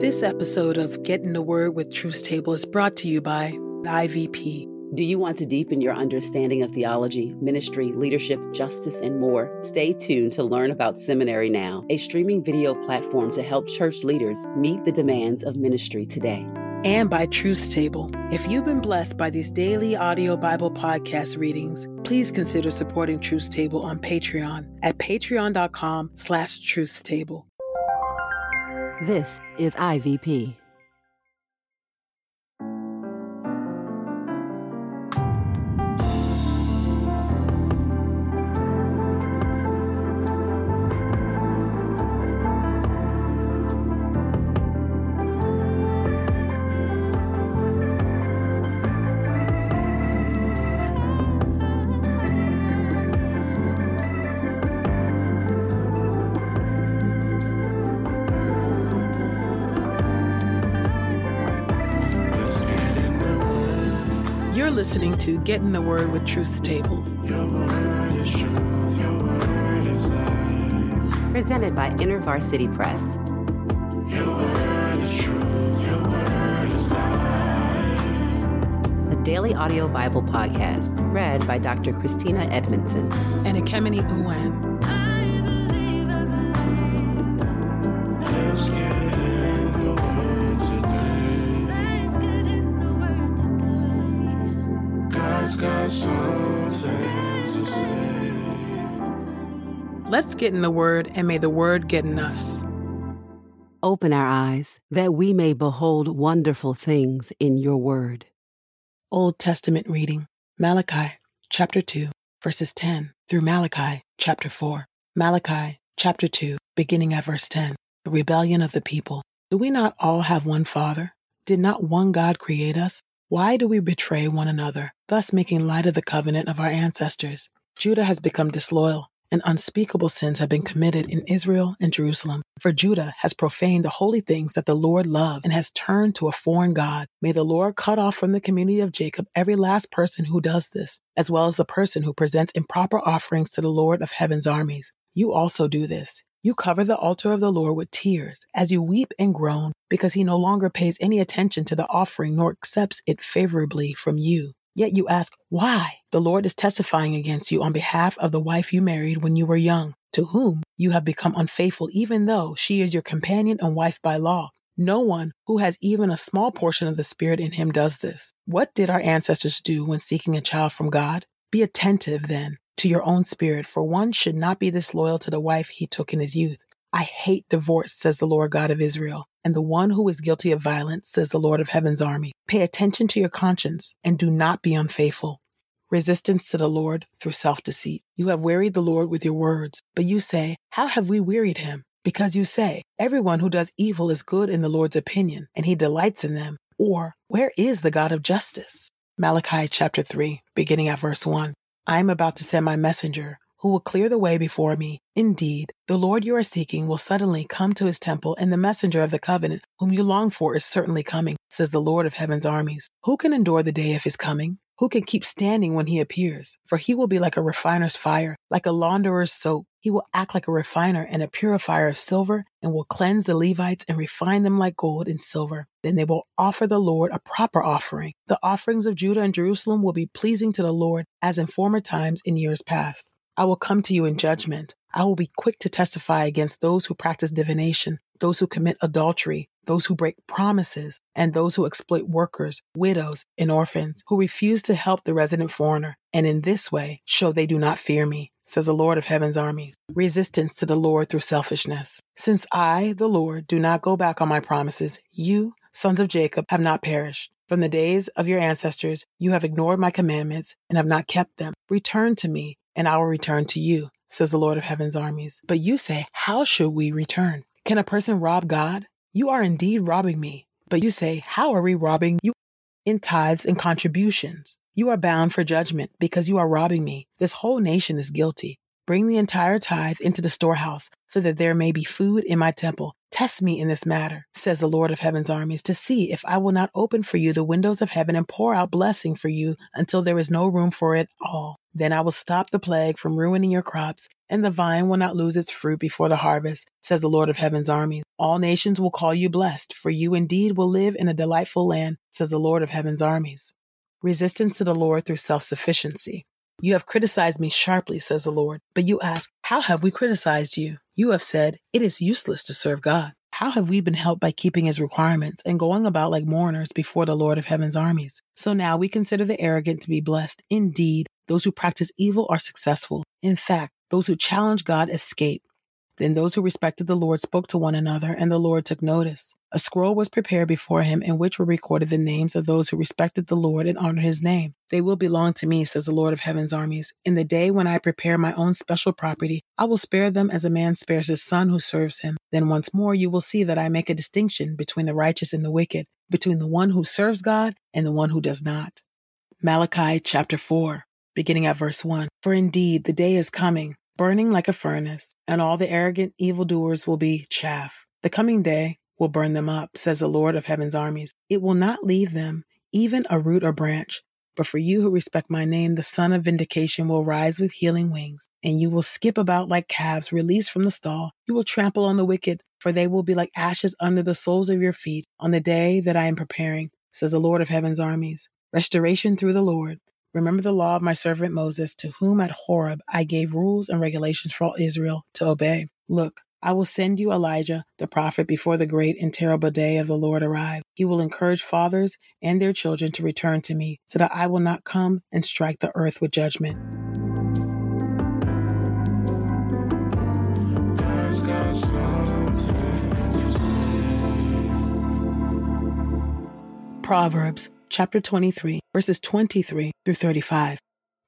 This episode of Get in the Word with Truth Table is brought to you by IVP. Do you want to deepen your understanding of theology, ministry, leadership, justice, and more? Stay tuned to learn about Seminary Now, a streaming video platform to help church leaders meet the demands of ministry today. And by Truth Table. If you've been blessed by these daily audio Bible podcast readings, please consider supporting Truth Table on Patreon at patreon.com slash truthstable. This is IVP. Listening to Get in the Word with Truth Table. Presented by InterVarsity Press. A daily audio Bible podcast read by Dr. Christina Edmondson. And Ekemini Uwan. Get in the Word, and may the Word get in us. Open our eyes that we may behold wonderful things in your word. Old Testament reading Malachi chapter 2, verses 10 through Malachi chapter 4. Malachi chapter 2, beginning at verse 10. The rebellion of the people. Do we not all have one Father? Did not one God create us? Why do we betray one another, thus making light of the covenant of our ancestors? Judah has become disloyal, and unspeakable sins have been committed in Israel and Jerusalem. For Judah has profaned the holy things that the Lord loved and has turned to a foreign God. May the Lord cut off from the community of Jacob every last person who does this, as well as the person who presents improper offerings to the Lord of heaven's armies. You also do this. You cover the altar of the Lord with tears as you weep and groan because he no longer pays any attention to the offering nor accepts it favorably from you. Yet you ask, why? The Lord is testifying against you on behalf of the wife you married when you were young, to whom you have become unfaithful, even though she is your companion and wife by law. No one who has even a small portion of the Spirit in him does this. What did our ancestors do when seeking a child from God? Be attentive, then, to your own spirit, for one should not be disloyal to the wife he took in his youth. I hate divorce, says the Lord God of Israel, and the one who is guilty of violence, says the Lord of heaven's army. Pay attention to your conscience and do not be unfaithful. Resistance to the Lord through self deceit. You have wearied the Lord with your words, but you say, How have we wearied him? Because you say, Everyone who does evil is good in the Lord's opinion, and he delights in them. Or, Where is the God of justice? Malachi chapter 3, beginning at verse 1. I am about to send my messenger who will clear the way before me. Indeed, the Lord you are seeking will suddenly come to his temple, and the messenger of the covenant, whom you long for, is certainly coming, says the Lord of heaven's armies. Who can endure the day of his coming? Who can keep standing when he appears? For he will be like a refiner's fire, like a launderer's soap. He will act like a refiner and a purifier of silver, and will cleanse the Levites and refine them like gold and silver. Then they will offer the Lord a proper offering. The offerings of Judah and Jerusalem will be pleasing to the Lord, as in former times in years past. I will come to you in judgment. I will be quick to testify against those who practice divination, those who commit adultery, those who break promises, and those who exploit workers, widows, and orphans, who refuse to help the resident foreigner, and in this way show they do not fear me, says the Lord of heaven's armies. Resistance to the Lord through selfishness. Since I, the Lord, do not go back on my promises, you, sons of Jacob, have not perished. From the days of your ancestors, you have ignored my commandments and have not kept them. Return to me, and I will return to you, says the Lord of heaven's armies. But you say, How should we return? Can a person rob God? You are indeed robbing me. But you say, How are we robbing you? In tithes and contributions. You are bound for judgment because you are robbing me. This whole nation is guilty. Bring the entire tithe into the storehouse so that there may be food in my temple. Test me in this matter, says the Lord of heaven's armies, to see if I will not open for you the windows of heaven and pour out blessing for you until there is no room for it all. Then I will stop the plague from ruining your crops and the vine will not lose its fruit before the harvest, says the Lord of heaven's armies. All nations will call you blessed, for you indeed will live in a delightful land, says the Lord of heaven's armies. Resistance to the Lord through self sufficiency. You have criticized me sharply, says the Lord. But you ask, How have we criticized you? You have said, It is useless to serve God. How have we been helped by keeping his requirements and going about like mourners before the Lord of heaven's armies? So now we consider the arrogant to be blessed. Indeed, those who practice evil are successful. In fact, those who challenge God escape. Then those who respected the Lord spoke to one another, and the Lord took notice. A scroll was prepared before him in which were recorded the names of those who respected the Lord and honored his name. They will belong to me, says the Lord of heaven's armies. In the day when I prepare my own special property, I will spare them as a man spares his son who serves him. Then once more you will see that I make a distinction between the righteous and the wicked, between the one who serves God and the one who does not. Malachi chapter 4, beginning at verse 1. For indeed the day is coming burning like a furnace, and all the arrogant evildoers will be chaff. The coming day will burn them up, says the Lord of heaven's armies. It will not leave them, even a root or branch. But for you who respect my name, the Sun of Vindication will rise with healing wings, and you will skip about like calves released from the stall. You will trample on the wicked, for they will be like ashes under the soles of your feet on the day that I am preparing, says the Lord of heaven's armies. Restoration through the Lord. Remember the law of my servant Moses, to whom at Horeb I gave rules and regulations for all Israel to obey. Look, I will send you Elijah, the prophet, before the great and terrible day of the Lord arrive. He will encourage fathers and their children to return to me, so that I will not come and strike the earth with judgment. Proverbs chapter 23, verses 23 through 35.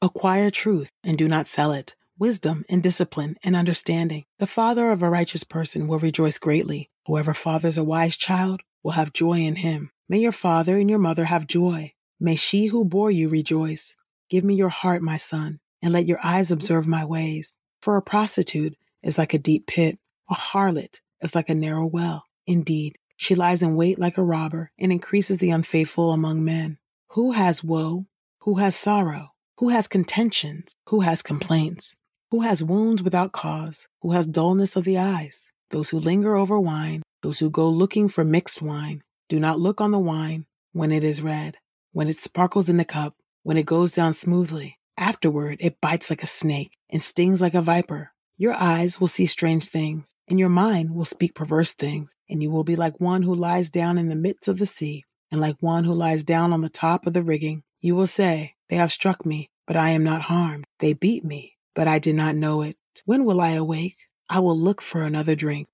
Acquire truth and do not sell it, wisdom and discipline and understanding. The father of a righteous person will rejoice greatly. Whoever fathers a wise child will have joy in him. May your father and your mother have joy. May she who bore you rejoice. Give me your heart, my son, and let your eyes observe my ways. For a prostitute is like a deep pit, a harlot is like a narrow well. Indeed, she lies in wait like a robber and increases the unfaithful among men. Who has woe? Who has sorrow? Who has contentions? Who has complaints? Who has wounds without cause? Who has dullness of the eyes? Those who linger over wine, those who go looking for mixed wine. Do not look on the wine when it is red, when it sparkles in the cup, when it goes down smoothly. Afterward, it bites like a snake and stings like a viper. Your eyes will see strange things, and your mind will speak perverse things, and you will be like one who lies down in the midst of the sea, and like one who lies down on the top of the rigging. You will say, They have struck me, but I am not harmed. They beat me, but I did not know it. When will I awake? I will look for another drink.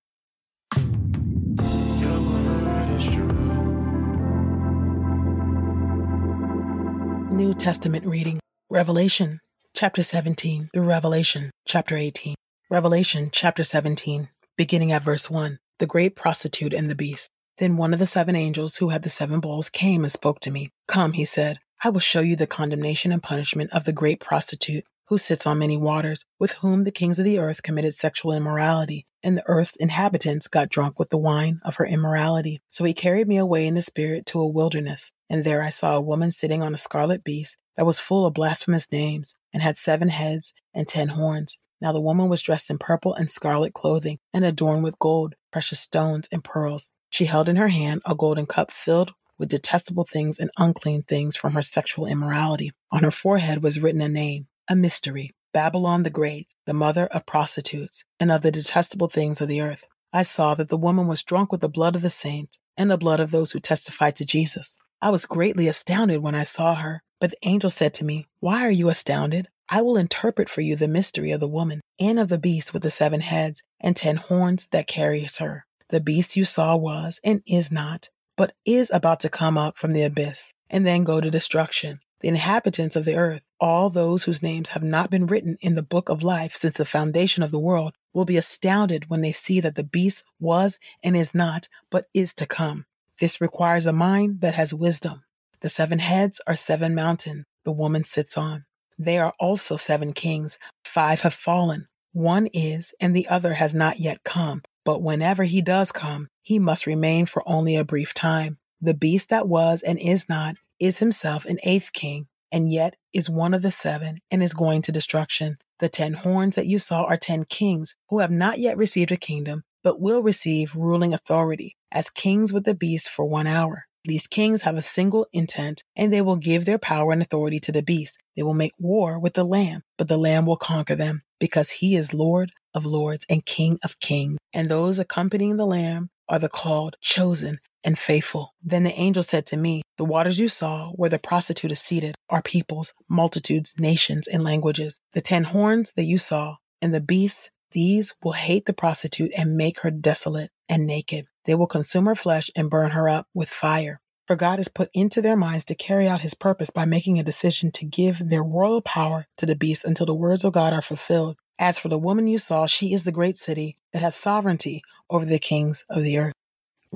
New Testament reading Revelation chapter 17 through Revelation chapter 18. Revelation chapter 17, beginning at verse 1 The great prostitute and the beast. Then one of the seven angels who had the seven bowls came and spoke to me. Come, he said, I will show you the condemnation and punishment of the great prostitute who sits on many waters, with whom the kings of the earth committed sexual immorality, and the earth's inhabitants got drunk with the wine of her immorality. So he carried me away in the spirit to a wilderness, and there I saw a woman sitting on a scarlet beast that was full of blasphemous names, and had seven heads and ten horns now the woman was dressed in purple and scarlet clothing, and adorned with gold, precious stones, and pearls. She held in her hand a golden cup filled with detestable things and unclean things from her sexual immorality. On her forehead was written a name, a mystery Babylon the Great, the mother of prostitutes, and of the detestable things of the earth. I saw that the woman was drunk with the blood of the saints and the blood of those who testified to Jesus. I was greatly astounded when I saw her, but the angel said to me, Why are you astounded? I will interpret for you the mystery of the woman and of the beast with the seven heads and ten horns that carries her. The beast you saw was and is not, but is about to come up from the abyss and then go to destruction. The inhabitants of the earth, all those whose names have not been written in the book of life since the foundation of the world, will be astounded when they see that the beast was and is not, but is to come. This requires a mind that has wisdom. The seven heads are seven mountains the woman sits on. They are also seven kings. Five have fallen. One is, and the other has not yet come. But whenever he does come, he must remain for only a brief time. The beast that was and is not is himself an eighth king, and yet is one of the seven and is going to destruction. The ten horns that you saw are ten kings who have not yet received a kingdom, but will receive ruling authority as kings with the beast for one hour. These kings have a single intent, and they will give their power and authority to the beast. They will make war with the Lamb, but the Lamb will conquer them, because he is Lord of lords and King of kings. And those accompanying the Lamb are the called, chosen, and faithful. Then the angel said to me, The waters you saw where the prostitute is seated are peoples, multitudes, nations, and languages. The ten horns that you saw and the beasts, these will hate the prostitute and make her desolate and naked. They will consume her flesh and burn her up with fire. For God has put into their minds to carry out his purpose by making a decision to give their royal power to the beast until the words of God are fulfilled. As for the woman you saw, she is the great city that has sovereignty over the kings of the earth.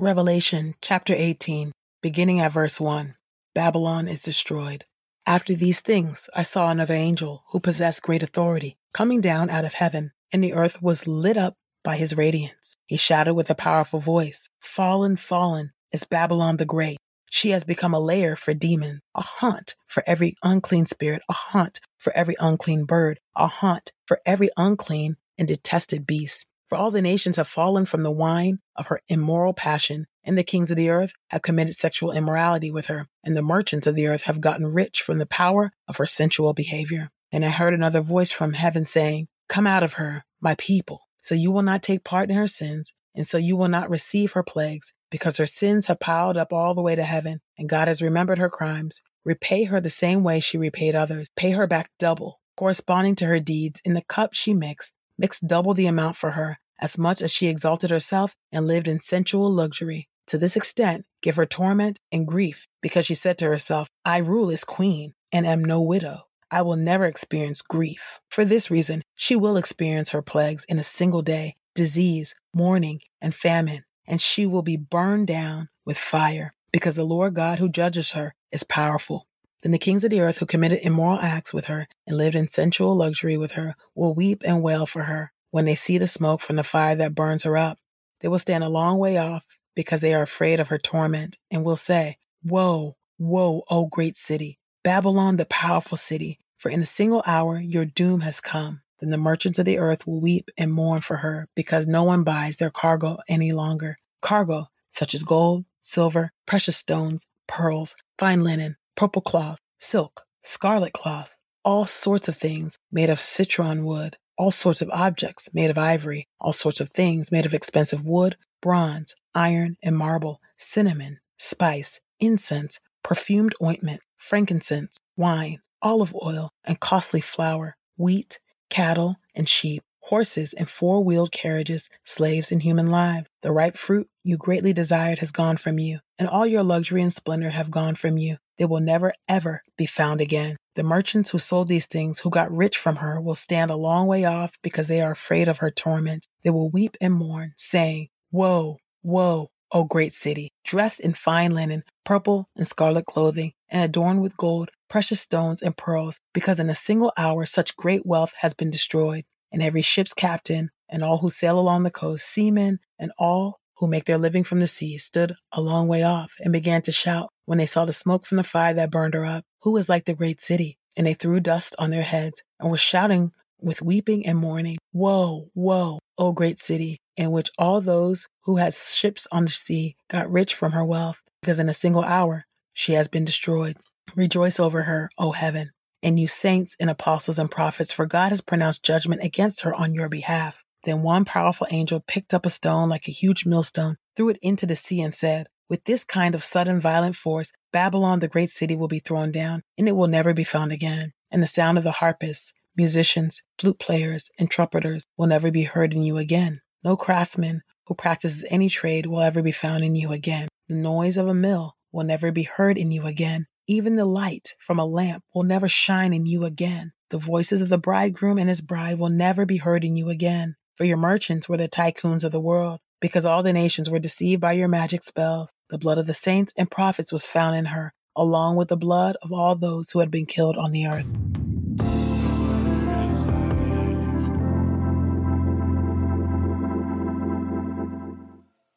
Revelation chapter 18, beginning at verse 1. Babylon is destroyed. After these things, I saw another angel who possessed great authority coming down out of heaven, and the earth was lit up by his radiance. He shouted with a powerful voice, Fallen, fallen is Babylon the Great. She has become a lair for demons, a haunt for every unclean spirit, a haunt for every unclean bird, a haunt for every unclean and detested beast. For all the nations have fallen from the wine of her immoral passion, and the kings of the earth have committed sexual immorality with her, and the merchants of the earth have gotten rich from the power of her sensual behavior. And I heard another voice from heaven saying, Come out of her, my people, so you will not take part in her sins, and so you will not receive her plagues, because her sins have piled up all the way to heaven, and God has remembered her crimes. Repay her the same way she repaid others. Pay her back double, corresponding to her deeds. In the cup she mixed, mix double the amount for her, as much as she exalted herself and lived in sensual luxury. To this extent, give her torment and grief, because she said to herself, I rule as queen and am no widow. I will never experience grief. For this reason, she will experience her plagues in a single day disease, mourning, and famine, and she will be burned down with fire, because the Lord God who judges her is powerful. Then the kings of the earth who committed immoral acts with her and lived in sensual luxury with her will weep and wail for her when they see the smoke from the fire that burns her up. They will stand a long way off because they are afraid of her torment and will say, Woe, woe, O great city, Babylon the powerful city, for in a single hour your doom has come. Then the merchants of the earth will weep and mourn for her because no one buys their cargo any longer. Cargo such as gold, silver, precious stones, pearls, fine linen, purple cloth, silk, scarlet cloth, all sorts of things made of citron wood, all sorts of objects made of ivory, all sorts of things made of expensive wood, bronze, iron, and marble, cinnamon, spice, incense, perfumed ointment, frankincense, wine, olive oil, and costly flour, wheat, cattle, and sheep, horses and four wheeled carriages, slaves and human lives. The ripe fruit you greatly desired has gone from you, and all your luxury and splendor have gone from you. They will never, ever be found again. The merchants who sold these things, who got rich from her, will stand a long way off because they are afraid of her torment. They will weep and mourn, saying, Woe, woe, O great city, dressed in fine linen, purple and scarlet clothing, and adorned with gold, precious stones, and pearls, because in a single hour such great wealth has been destroyed. And every ship's captain, and all who sail along the coast, seamen, and all who make their living from the sea, stood a long way off and began to shout when they saw the smoke from the fire that burned her up. Who is like the great city? And they threw dust on their heads and were shouting with weeping and mourning, Woe, woe, O great city, in which all those who had ships on the sea got rich from her wealth, because in a single hour she has been destroyed. Rejoice over her, O heaven, and you saints and apostles and prophets, for God has pronounced judgment against her on your behalf. Then one powerful angel picked up a stone like a huge millstone, threw it into the sea, and said, With this kind of sudden violent force, Babylon, the great city, will be thrown down, and it will never be found again. And the sound of the harpists, musicians, flute players, and trumpeters will never be heard in you again. No craftsman who practices any trade will ever be found in you again. The noise of a mill will never be heard in you again. Even the light from a lamp will never shine in you again. The voices of the bridegroom and his bride will never be heard in you again. For your merchants were the tycoons of the world, because all the nations were deceived by your magic spells. The blood of the saints and prophets was found in her, along with the blood of all those who had been killed on the earth.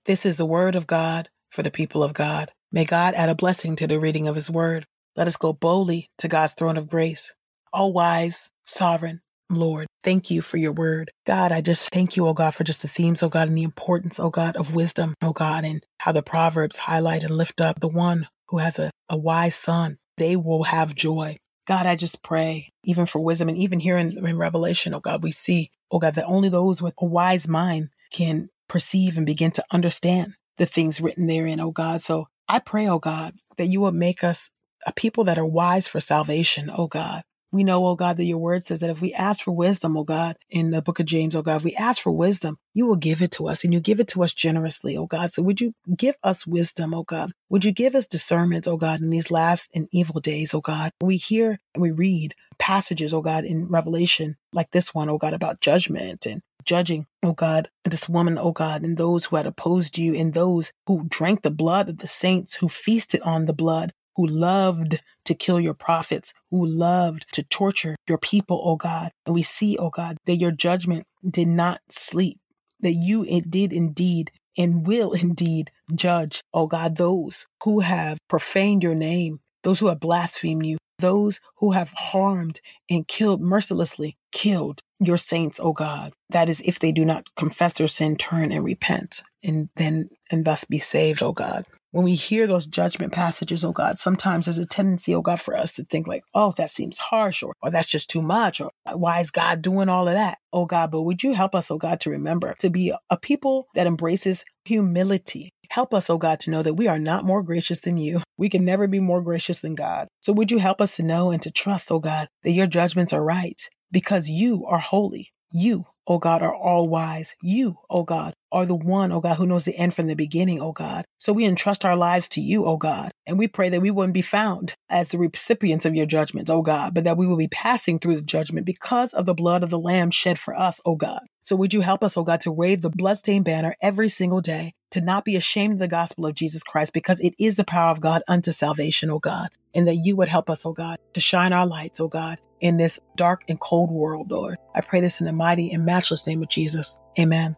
This is the word of God for the people of God. May God add a blessing to the reading of his word. Let us go boldly to God's throne of grace. All wise, sovereign, Lord. Thank you for your word. God, I just thank you, oh God, for just the themes, oh God, and the importance, oh God, of wisdom, oh God, and how the Proverbs highlight and lift up the one who has a, a wise son. They will have joy. God, I just pray, even for wisdom, and even here in, in Revelation, oh God, we see, oh God, that only those with a wise mind can perceive and begin to understand the things written therein, oh God. So I pray, oh God, that you will make us a people that are wise for salvation, oh God. We know, oh God, that your word says that if we ask for wisdom, oh God, in the book of James, oh God, if we ask for wisdom, you will give it to us and you give it to us generously, oh God. So would you give us wisdom, oh God? Would you give us discernment, oh God, in these last and evil days, oh God? we hear and we read passages, oh God, in Revelation like this one, oh God, about judgment and judging, oh God, this woman, oh God, and those who had opposed you, and those who drank the blood of the saints, who feasted on the blood, who loved to kill your prophets, who loved to torture your people, O God. And we see, O God, that your judgment did not sleep, that you it did indeed and will indeed judge, O God, those who have profaned your name, those who have blasphemed you, those who have harmed and killed mercilessly, killed your saints, O God. That is, if they do not confess their sin, turn and repent, and then and thus be saved, O God when we hear those judgment passages, oh God, sometimes there's a tendency, oh God, for us to think like, oh, that seems harsh or, or that's just too much or why is God doing all of that? Oh God, but would you help us, oh God, to remember to be a people that embraces humility. Help us, oh God, to know that we are not more gracious than you. We can never be more gracious than God. So would you help us to know and to trust, oh God, that your judgments are right because you are holy. You, oh God, are all wise. You, oh God, are the one, oh God, who knows the end from the beginning, oh God. So we entrust our lives to you, oh God, and we pray that we wouldn't be found as the recipients of your judgments, oh God, but that we will be passing through the judgment because of the blood of the Lamb shed for us, oh God. So would you help us, oh God, to wave the bloodstained banner every single day, to not be ashamed of the gospel of Jesus Christ, because it is the power of God unto salvation, oh God, and that you would help us, oh God, to shine our lights, oh God, in this dark and cold world, Lord. I pray this in the mighty and matchless name of Jesus. Amen.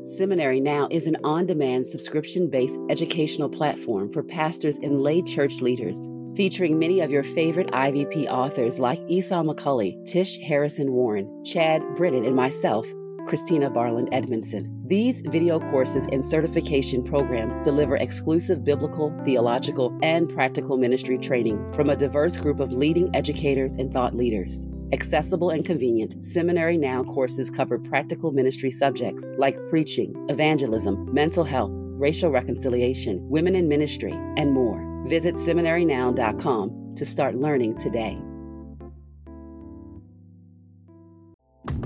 Seminary Now is an on demand subscription based educational platform for pastors and lay church leaders, featuring many of your favorite IVP authors like Esau McCaulley, Tish Harrison Warren, Chad Britton, and myself Christina Barland Edmondson. These video courses and certification programs deliver exclusive biblical, theological, and practical ministry training from a diverse group of leading educators and thought leaders. Accessible and convenient, Seminary Now courses cover practical ministry subjects like preaching, evangelism, mental health, racial reconciliation, women in ministry, and more. Visit seminarynow.com to start learning today.